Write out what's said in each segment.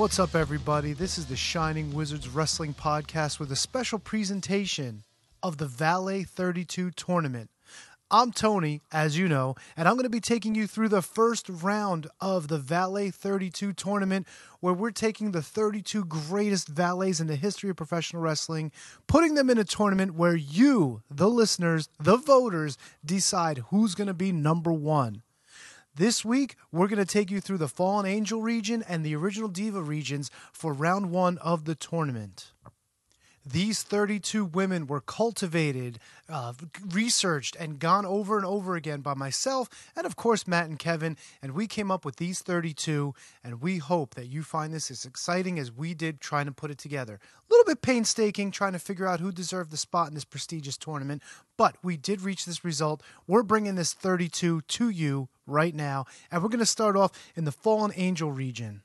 What's up, everybody? This is the Shining Wizards Wrestling Podcast with a special presentation of the Valet 32 tournament. I'm Tony, as you know, and I'm going to be taking you through the first round of the Valet 32 tournament, where we're taking the 32 greatest valets in the history of professional wrestling, putting them in a tournament where you, the listeners, the voters, decide who's going to be number one. This week, we're going to take you through the Fallen Angel region and the original Diva regions for round one of the tournament. These 32 women were cultivated, uh, researched, and gone over and over again by myself and, of course, Matt and Kevin. And we came up with these 32, and we hope that you find this as exciting as we did trying to put it together. A little bit painstaking trying to figure out who deserved the spot in this prestigious tournament, but we did reach this result. We're bringing this 32 to you right now, and we're going to start off in the Fallen Angel region.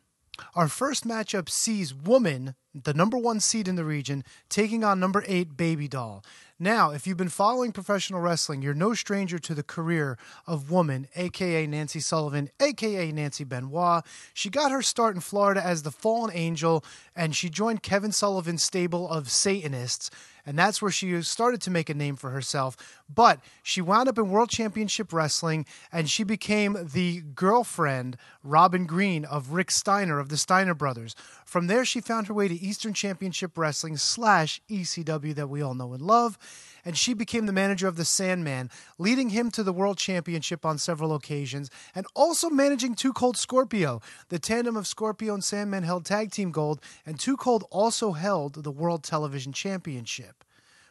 Our first matchup sees Woman, the number one seed in the region, taking on number eight Baby Doll. Now, if you've been following professional wrestling, you're no stranger to the career of Woman, aka Nancy Sullivan, aka Nancy Benoit. She got her start in Florida as the Fallen Angel, and she joined Kevin Sullivan's stable of Satanists and that's where she started to make a name for herself. But she wound up in World Championship Wrestling, and she became the girlfriend, Robin Green, of Rick Steiner of the Steiner Brothers. From there, she found her way to Eastern Championship Wrestling slash ECW that we all know and love and she became the manager of the Sandman, leading him to the World Championship on several occasions, and also managing Too Cold Scorpio. The tandem of Scorpio and Sandman held tag team gold, and Too Cold also held the World Television Championship.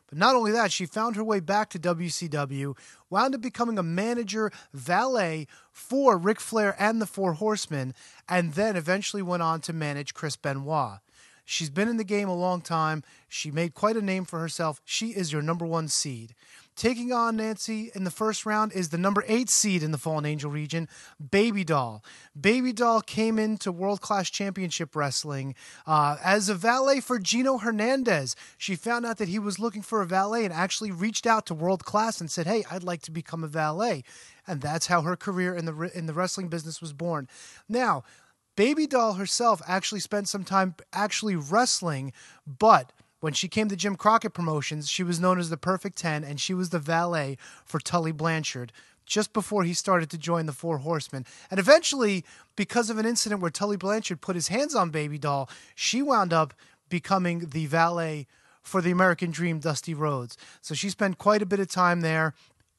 But not only that, she found her way back to WCW, wound up becoming a manager valet for Ric Flair and the Four Horsemen, and then eventually went on to manage Chris Benoit. She's been in the game a long time. She made quite a name for herself. She is your number one seed. Taking on Nancy in the first round is the number eight seed in the Fallen Angel region, Baby Doll. Baby Doll came into World Class Championship Wrestling uh, as a valet for Gino Hernandez. She found out that he was looking for a valet and actually reached out to World Class and said, "Hey, I'd like to become a valet." And that's how her career in the in the wrestling business was born. Now, Baby Doll herself actually spent some time actually wrestling, but when she came to Jim Crockett Promotions, she was known as the Perfect 10 and she was the valet for Tully Blanchard just before he started to join the Four Horsemen. And eventually, because of an incident where Tully Blanchard put his hands on Baby Doll, she wound up becoming the valet for the American Dream, Dusty Rhodes. So she spent quite a bit of time there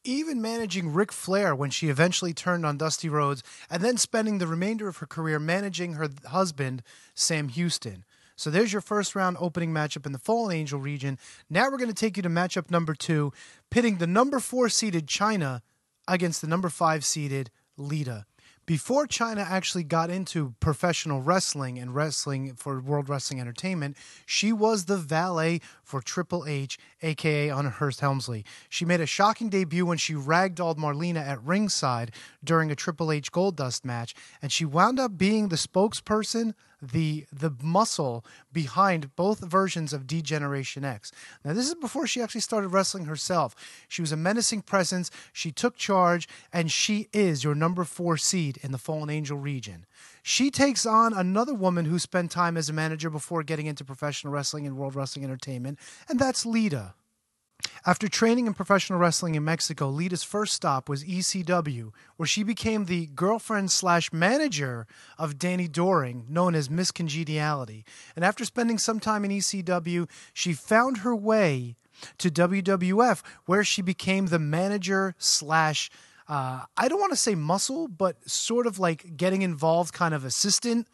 even managing Ric Flair when she eventually turned on Dusty Rhodes, and then spending the remainder of her career managing her husband, Sam Houston. So there's your first round opening matchup in the Fallen Angel region. Now we're going to take you to matchup number two, pitting the number four seeded Chyna against the number five seeded Lita before Chyna actually got into professional wrestling and wrestling for World Wrestling Entertainment, she was the valet for Triple H, aka Unhurst Helmsley. She made a shocking debut when she ragdolled Marlena at ringside during a Triple H Goldust match, and she wound up being the spokesperson the the muscle behind both versions of D-Generation X. Now this is before she actually started wrestling herself. She was a menacing presence. She took charge, and she is your number four seed in the Fallen Angel region. She takes on another woman who spent time as a manager before getting into professional wrestling and World Wrestling Entertainment, and that's Lita. After training in professional wrestling in Mexico, Lita's first stop was ECW, where she became the girlfriend slash manager of Danny Doring, known as Miss Congeniality. And after spending some time in ECW, she found her way to WWF, where she became the manager slash uh, I don't want to say muscle, but sort of like getting involved kind of assistant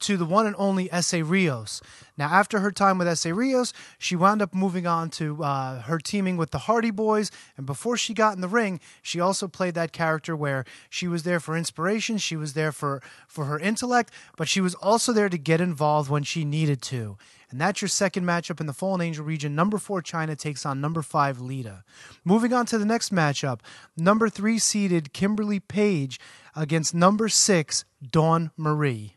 to the one and only Essa Rios. Now, after her time with Essa Rios, she wound up moving on to uh, her teaming with the Hardy Boys. And before she got in the ring, she also played that character where she was there for inspiration, she was there for, for her intellect, but she was also there to get involved when she needed to. And that's your second matchup in the Fallen Angel region. Number four, Chyna takes on number five, Lita. Moving on to the next matchup, number three seeded Kimberly Page against number six, Dawn Marie.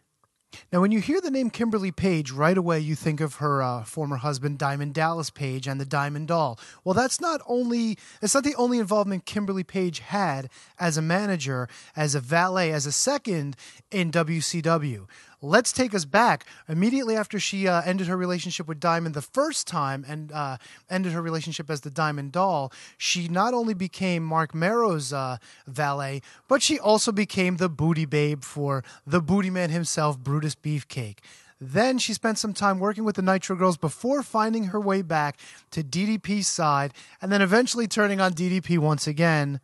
Now, when you hear the name Kimberly Page, right away you think of her uh, former husband Diamond Dallas Page and the Diamond Doll. Well, that's not only it's not the only involvement Kimberly Page had as a manager, as a valet, as a second in WCW. Let's take us back. Immediately after she uh, ended her relationship with Diamond the first time and uh, ended her relationship as the Diamond Doll, she not only became Marc Mero's uh, valet, but she also became the booty babe for the booty man himself, Brutus Beefcake. Then she spent some time working with the Nitro Girls before finding her way back to DDP's side and then eventually turning on DDP once again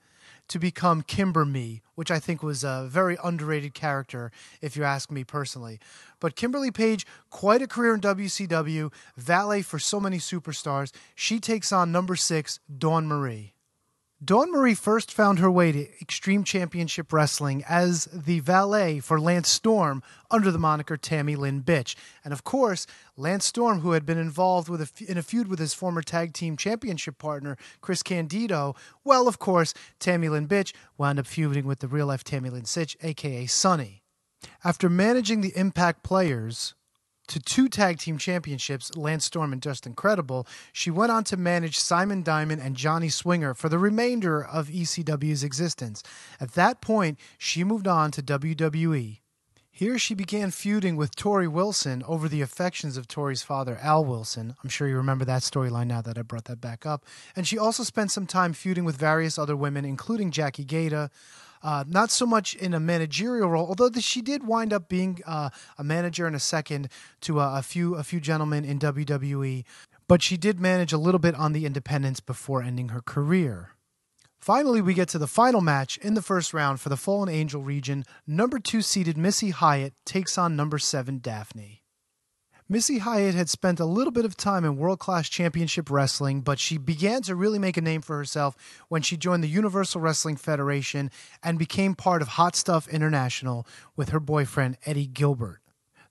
to become Kimber Me, which I think was a very underrated character, if you ask me personally. But Kimberly Page, quite a career in WCW, valet for so many superstars. She takes on number six, Dawn Marie. Dawn Marie first found her way to Extreme Championship Wrestling as the valet for Lance Storm under the moniker Tammy Lynn Bytch. And of course, Lance Storm, who had been involved with a, in a feud with his former tag team championship partner, Chris Candido, well, of course, Tammy Lynn Bytch wound up feuding with the real life Tammy Lynn Sytch, aka Sunny. After managing the Impact players, to two tag team championships, Lance Storm and Justin Credible, she went on to manage Simon Diamond and Johnny Swinger for the remainder of ECW's existence. At that point, she moved on to WWE. Here she began feuding with Torrie Wilson over the affections of Torrie's father, Al Wilson. I'm sure you remember that storyline now that I brought that back up. And she also spent some time feuding with various other women, including Jackie Gayda, uh, not so much in a managerial role, although the, she did wind up being uh, a manager in a second to a, a few a few gentlemen in WWE. But she did manage a little bit on the independents before ending her career. Finally, we get to the final match in the first round for the Fallen Angel region. Number two seeded Missy Hyatt takes on number seven Daffney. Missy Hyatt had spent a little bit of time in world class championship wrestling, but she began to really make a name for herself when she joined the Universal Wrestling Federation and became part of Hot Stuff International with her boyfriend Eddie Gilbert.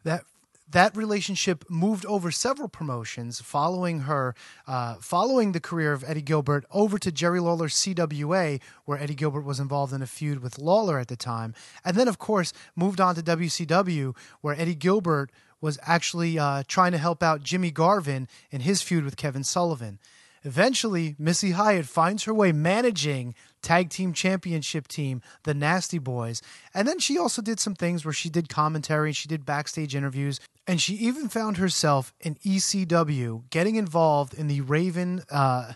That that relationship moved over several promotions following her uh, following the career of eddie gilbert over to jerry lawler's cwa where eddie gilbert was involved in a feud with lawler at the time and then of course moved on to wcw where eddie gilbert was actually uh, trying to help out Jimmy Garvin in his feud with Kevin Sullivan. Eventually, Missy Hyatt finds her way managing tag team championship team, the Nasty Boys. And then she also did some things where she did commentary, and she did backstage interviews, and she even found herself in ECW getting involved in the Raven. Uh,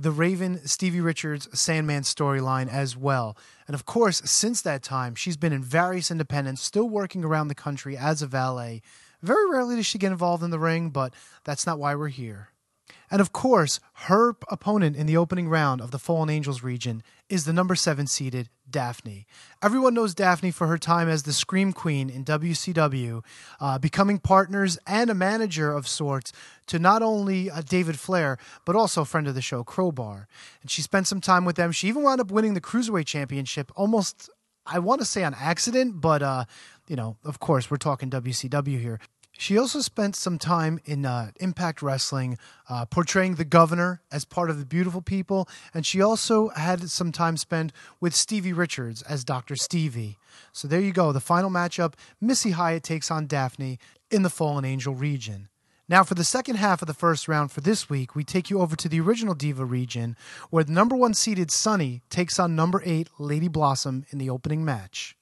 the Raven Stevie Richards Sandman storyline as well. And of course, since that time, she's been in various independents, still working around the country as a valet. Very rarely does she get involved in the ring, but that's not why we're here. And of course, her opponent in the opening round of the Fallen Angels region is the number seven seeded Daffney. Everyone knows Daffney for her time as the Scream Queen in WCW, uh, becoming partners and a manager of sorts to not only uh, David Flair, but also friend of the show, Crowbar. And she spent some time with them. She even wound up winning the Cruiserweight Championship almost, I want to say on accident, but, uh, you know, of course, we're talking WCW here. She also spent some time in uh, Impact Wrestling, uh, portraying the governor as part of the Beautiful People, and she also had some time spent with Stevie Richards as Dr. Stevie. So there you go, the final matchup Missy Hyatt takes on Daffney in the Fallen Angel region. Now, for the second half of the first round for this week, we take you over to the original Diva region, where the number one seeded Sunny takes on number eight Lady Blossom in the opening match.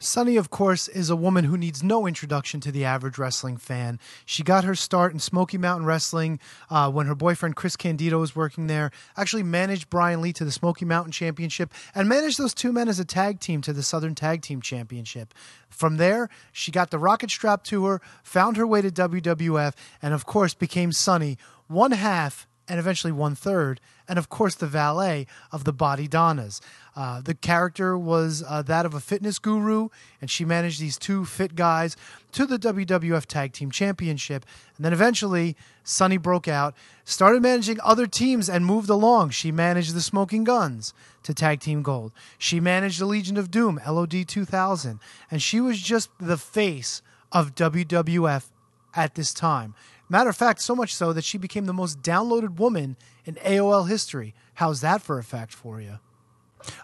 Sunny, of course, is a woman who needs no introduction to the average wrestling fan. She got her start in Smoky Mountain Wrestling uh, when her boyfriend Chris Candido was working there, actually managed Brian Lee to the Smoky Mountain Championship, and managed those two men as a tag team to the Southern Tag Team Championship. From there, she got the Rocket Strap to her, found her way to WWF, and of course became Sunny, one half and eventually one third, and of course the valet of the Body Donnas. Uh, the character was uh, that of a fitness guru, and she managed these two fit guys to the WWF Tag Team Championship. And then eventually, Sunny broke out, started managing other teams, and moved along. She managed the Smoking Gunns to Tag Team Gold. She managed the Legion of Doom, LOD 2000, and she was just the face of WWF at this time. Matter of fact, so much so that she became the most downloaded woman in AOL history. How's that for a fact for you?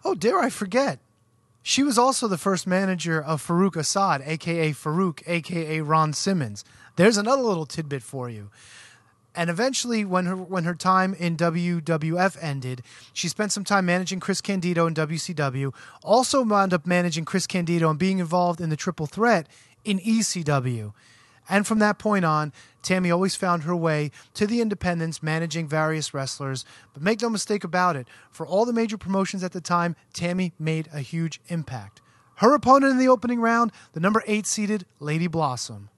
Oh, dare I forget? She was also the first manager of Faarooq Asad, aka Faarooq, aka Ron Simmons. There's another little tidbit for you. And eventually, when her when her time in WWF ended, she spent some time managing Chris Candido in WCW. Also wound up managing Chris Candido and being involved in the Triple Threat in ECW. And from that point on, Tammy always found her way to the independents, managing various wrestlers. But make no mistake about it, for all the major promotions at the time, Tammy made a huge impact. Her opponent in the opening round, the number eight seeded Lady Blossom.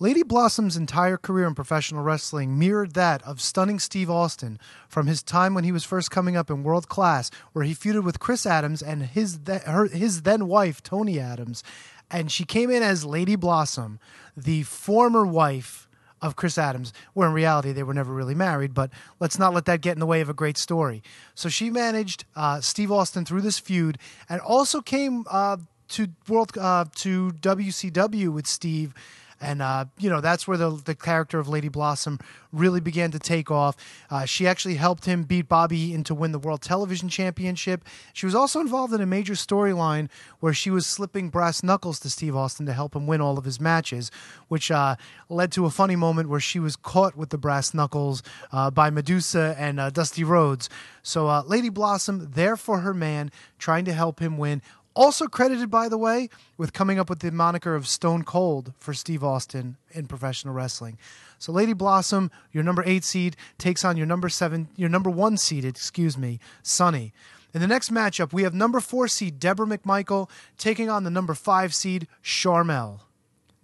Lady Blossom's entire career in professional wrestling mirrored that of stunning Steve Austin from his time when he was first coming up in world class, where he feuded with Chris Adams and his, th- her, his then wife, Toni Adams. And she came in as Lady Blossom, the former wife of Chris Adams, where in reality they were never really married, but let's not let that get in the way of a great story. So she managed uh, Steve Austin through this feud and also came uh, to World uh, to WCW with Steve and uh, you know that's where the the character of Lady Blossom really began to take off. Uh, she actually helped him beat Bobby Eaton to win the World Television Championship. She was also involved in a major storyline where she was slipping brass knuckles to Steve Austin to help him win all of his matches, which uh, led to a funny moment where she was caught with the brass knuckles uh, by Medusa and uh, Dusty Rhodes. So uh, Lady Blossom there for her man, trying to help him win. Also credited, by the way, with coming up with the moniker of Stone Cold for Steve Austin in professional wrestling. So Lady Blossom, your number eight seed, takes on your number seven, your number one seeded, excuse me, Sunny. In the next matchup, we have number four seed Deborah McMichael taking on the number five seed Sharmell.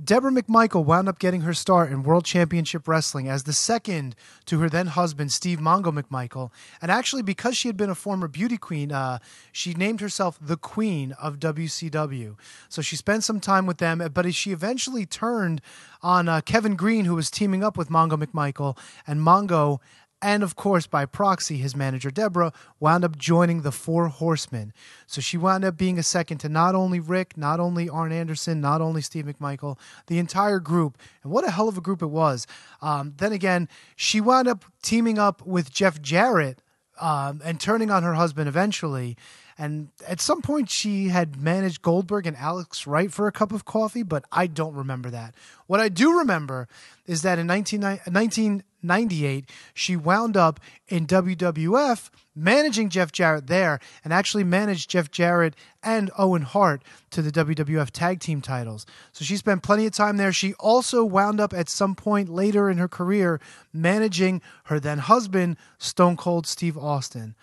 Deborah McMichael wound up getting her start in World Championship Wrestling as the second to her then husband, Steve Mongo McMichael. And actually, because she had been a former beauty queen, uh, she named herself the Queen of WCW. So she spent some time with them, but she eventually turned on uh, Kevin Greene, who was teaming up with Mongo McMichael. And Mongo and of course, by proxy, his manager Deborah wound up joining the Four Horsemen. So she wound up being a second to not only Rick, not only Arn Anderson, not only Steve McMichael, the entire group. And what a hell of a group it was. Um, then again, she wound up teaming up with Jeff Jarrett um, and turning on her husband eventually. And at some point, she had managed Goldberg and Alex Wright for a cup of coffee, but I don't remember that. What I do remember is that in 19, 1998, she wound up in WWF managing Jeff Jarrett there and actually managed Jeff Jarrett and Owen Hart to the WWF tag team titles. So she spent plenty of time there. She also wound up at some point later in her career managing her then husband, Stone Cold Steve Austin.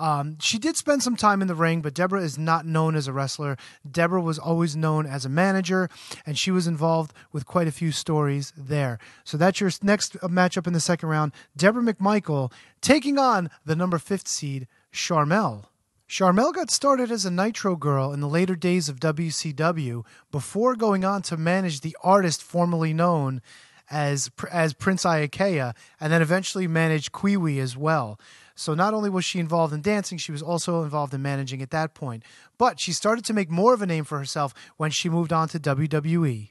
Um, she did spend some time in the ring, but Deborah is not known as a wrestler. Deborah was always known as a manager, and she was involved with quite a few stories there. So that's your next matchup in the second round. Deborah McMichael taking on the number fifth seed, Sharmell. Sharmell got started as a Nitro girl in the later days of WCW before going on to manage the artist formerly known as as Prince Iaukea, and then eventually managed Kiwi as well. So not only was she involved in dancing, she was also involved in managing at that point. But she started to make more of a name for herself when she moved on to WWE.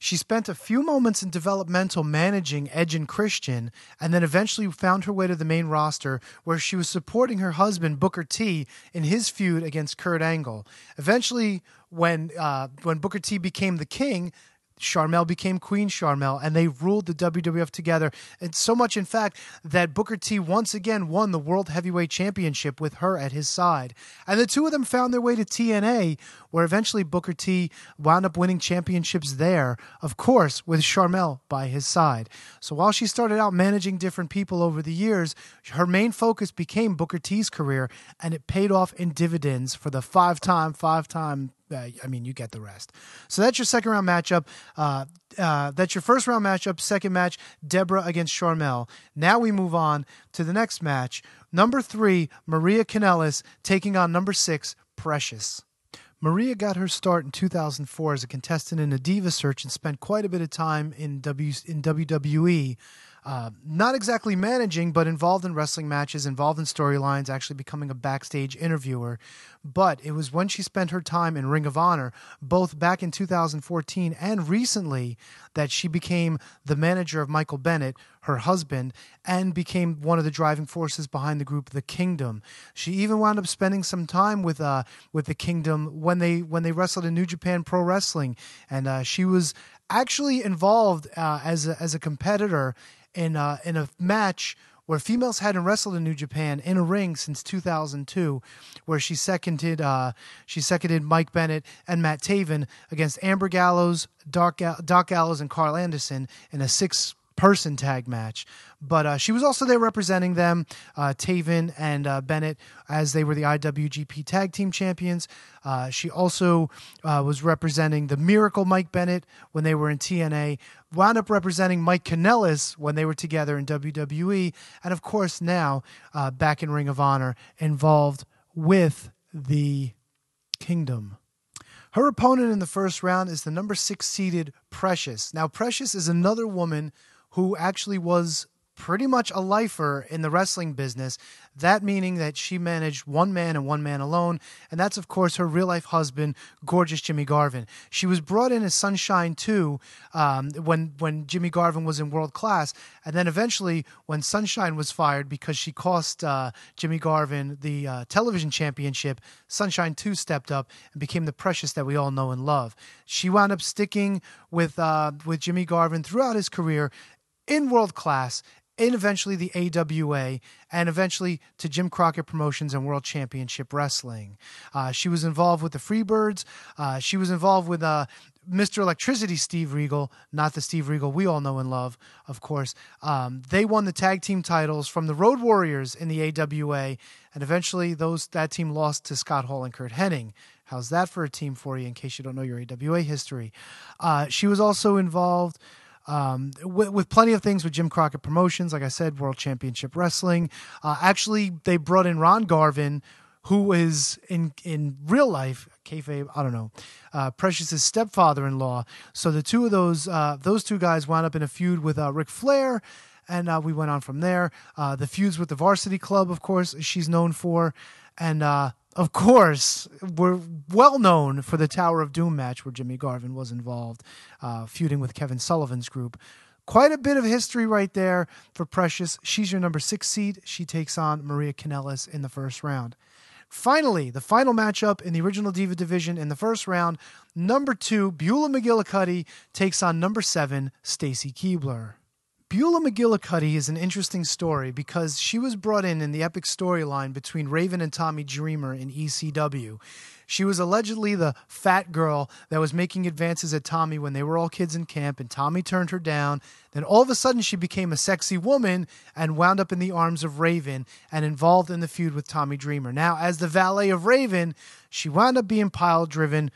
She spent a few moments in developmental managing Edge and Christian, and then eventually found her way to the main roster where she was supporting her husband Booker T in his feud against Kurt Angle. Eventually, when uh, when Booker T became the king, Sharmell became Queen Sharmell, and they ruled the WWF together. And so much, in fact, that Booker T once again won the World Heavyweight Championship with her at his side. And the two of them found their way to TNA, where eventually Booker T wound up winning championships there, of course, with Sharmell by his side. So while she started out managing different people over the years, her main focus became Booker T's career, and it paid off in dividends for the five time, five time I mean, you get the rest. So that's your second round matchup. Uh, uh, that's your first round matchup. Second match, Deborah against Sharmell. Now we move on to the next match. Number three, Maria Kanellis taking on number six, Precious. Maria got her start in 2004 as a contestant in a Diva Search and spent quite a bit of time in W in WWE uh, not exactly managing, but involved in wrestling matches, involved in storylines, actually becoming a backstage interviewer. But it was when she spent her time in Ring of Honor, both back in 2014 and recently, that she became the manager of Michael Bennett, her husband, and became one of the driving forces behind the group The Kingdom. She even wound up spending some time with uh, with The Kingdom when they when they wrestled in New Japan Pro Wrestling, and uh, she was actually involved uh, as a, as a competitor in uh, in a match where females hadn't wrestled in New Japan in a ring since 2002, where she seconded uh, she seconded Mike Bennett and Matt Taven against Amber Gallows, Doc, Doc Gallows, and Karl Anderson in a six person tag match. But uh, she was also there representing them, uh, Taven and uh, Bennett, as they were the IWGP Tag Team Champions. Uh, she also uh, was representing the Miracle Mike Bennett when they were in TNA, wound up representing Mike Kanellis when they were together in WWE, and of course now uh, back in Ring of Honor, involved with the Kingdom. Her opponent in the first round is the number six seeded Precious. Now, Precious is another woman who actually was pretty much a lifer in the wrestling business. That meaning that she managed one man and one man alone. And that's, of course, her real life husband, gorgeous Jimmy Garvin. She was brought in as Sunshine 2 um, when, when Jimmy Garvin was in world class. And then eventually, when Sunshine was fired because she cost uh, Jimmy Garvin the uh, television championship, Sunshine 2 stepped up and became the precious that we all know and love. She wound up sticking with, uh, with Jimmy Garvin throughout his career in world class and eventually the AWA, and eventually to Jim Crockett Promotions and World Championship Wrestling. Uh, she was involved with the Freebirds. Uh, she was involved with uh, Mr. Electricity Steve Regal, not the Steve Regal we all know and love, of course. Um, they won the tag team titles from the Road Warriors in the AWA, and eventually those that team lost to Scott Hall and Curt Hennig. How's that for a team for you? In case you don't know your AWA history, uh, she was also involved um, with, with, plenty of things with Jim Crockett Promotions. Like I said, World Championship Wrestling. Uh, actually, they brought in Ron Garvin, who is in in real life kayfabe. I don't know. Uh, Precious's stepfather-in-law. So the two of those uh, those two guys wound up in a feud with uh, Ric Flair. And uh, we went on from there. Uh, the feuds with the Varsity Club, of course, she's known for. And uh, of course, we're well known for the Tower of Doom match where Jimmy Garvin was involved, uh, feuding with Kevin Sullivan's group. Quite a bit of history right there for Precious. She's your number six seed. She takes on Maria Kanellis in the first round. Finally, the final matchup in the original Diva division in the first round, number two, Beulah McGillicutty takes on number seven, Stacy Keibler. Beulah McGillicutty is an interesting story because she was brought in in the epic storyline between Raven and Tommy Dreamer in ECW. She was allegedly the fat girl that was making advances at Tommy when they were all kids in camp, and Tommy turned her down. Then all of a sudden, she became a sexy woman and wound up in the arms of Raven and involved in the feud with Tommy Dreamer. Now, as the valet of Raven, she wound up being pile driven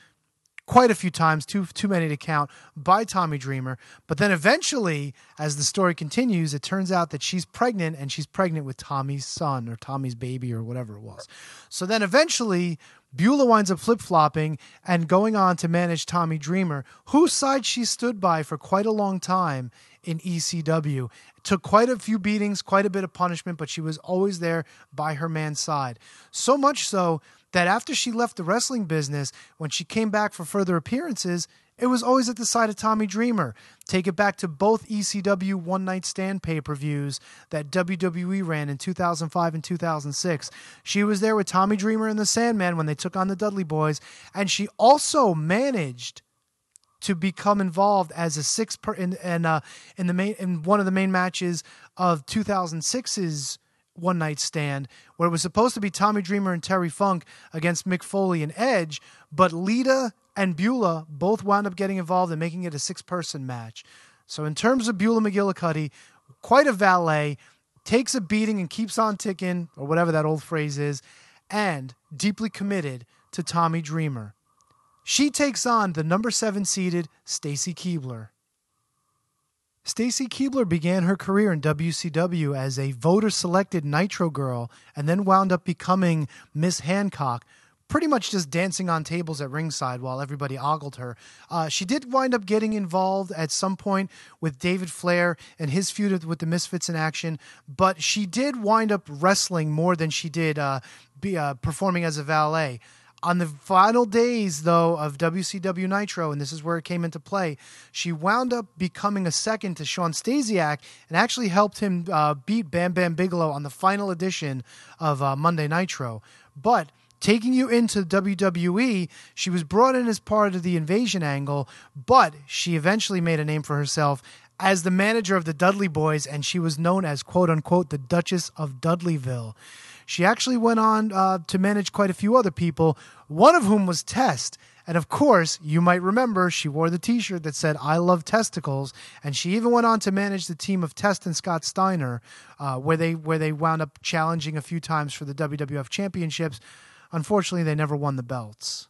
quite a few times, too too many to count, by Tommy Dreamer. But then eventually, as the story continues, it turns out that she's pregnant and she's pregnant with Tommy's son or Tommy's baby or whatever it was. So then eventually, Beulah winds up flip flopping and going on to manage Tommy Dreamer, whose side she stood by for quite a long time in ECW. took quite a few beatings, quite a bit of punishment, but she was always there by her man's side. So much so that after she left the wrestling business, when she came back for further appearances, it was always at the side of Tommy Dreamer. Take it back to both ECW One Night Stand pay per views that WWE ran in 2005 and 2006. She was there with Tommy Dreamer and the Sandman when they took on the Dudley Boys, and she also managed to become involved as a six per in in, uh, in the main in one of the main matches of 2006's one night stand where it was supposed to be Tommy Dreamer and Terry Funk against Mick Foley and Edge, but Lita and Beulah both wound up getting involved and making it a six person match. So, in terms of Beulah McGillicutty, quite a valet, takes a beating and keeps on ticking, or whatever that old phrase is, and deeply committed to Tommy Dreamer. She takes on the number seven seeded Stacy Keibler. Stacy Keibler began her career in WCW as a voter selected Nitro girl and then wound up becoming Miss Hancock, pretty much just dancing on tables at ringside while everybody ogled her. Uh, she did wind up getting involved at some point with David Flair and his feud with the Misfits in action, but she did wind up wrestling more than she did uh, be, uh, performing as a valet. On the final days, though, of WCW Nitro, and this is where it came into play, she wound up becoming a second to Shawn Stasiak and actually helped him uh, beat Bam Bam Bigelow on the final edition of uh, Monday Nitro. But taking you into WWE, she was brought in as part of the invasion angle, but she eventually made a name for herself as the manager of the Dudley Boys, and she was known as quote unquote the Duchess of Dudleyville. She actually went on uh, to manage quite a few other people, one of whom was Test. And of course, you might remember she wore the t shirt that said, I love testicles. And she even went on to manage the team of Test and Scott Steiner, uh, where, they, where they wound up challenging a few times for the WWF championships. Unfortunately, they never won the belts.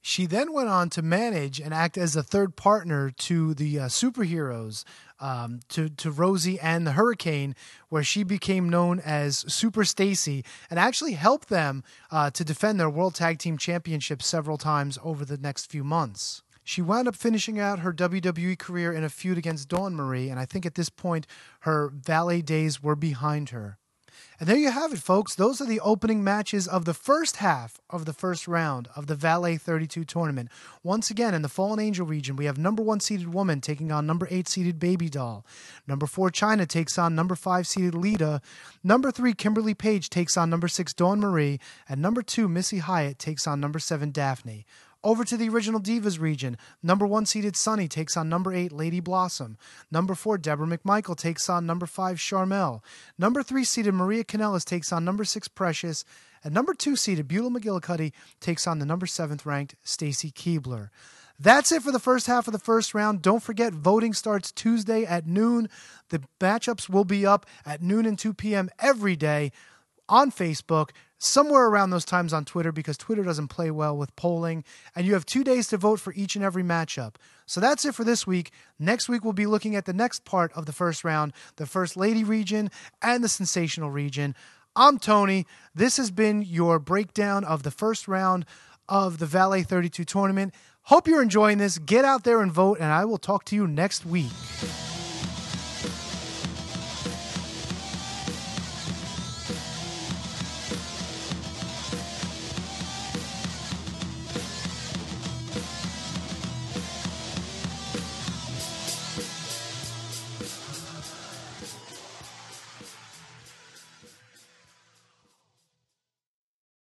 She then went on to manage and act as a third partner to the uh, superheroes, um, to to Rosie and the Hurricane, where she became known as Super Stacy, and actually helped them uh, to defend their World Tag Team Championship several times over the next few months. She wound up finishing out her WWE career in a feud against Dawn Marie, and I think at this point her valet days were behind her. And there you have it, folks. Those are the opening matches of the first half of the first round of the Valet 32 tournament. Once again, in the Fallen Angel region, we have number one seeded Woman taking on number eight seeded Baby Doll. Number four, Chyna takes on number five seeded Lita. Number three, Kimberly Page takes on number six, Dawn Marie. And number two, Missy Hyatt takes on number seven, Daffney. Over to the original Divas region. Number one seeded Sunny takes on number eight Lady Blossom. Number four Deborah McMichael takes on number five Sharmell. Number three seeded Maria Kanellis takes on number six Precious. And number two seeded Beulah McGillicutty takes on the number seventh ranked Stacy Keibler. That's it for the first half of the first round. Don't forget, voting starts Tuesday at noon. The matchups will be up at noon and 2 p.m. every day on Facebook, somewhere around those times on Twitter because Twitter doesn't play well with polling. And you have two days to vote for each and every matchup. So that's it for this week. Next week, we'll be looking at the next part of the first round the First Lady region and the Sensational region. I'm Tony. This has been your breakdown of the first round of the Valet 32 tournament. Hope you're enjoying this. Get out there and vote, and I will talk to you next week.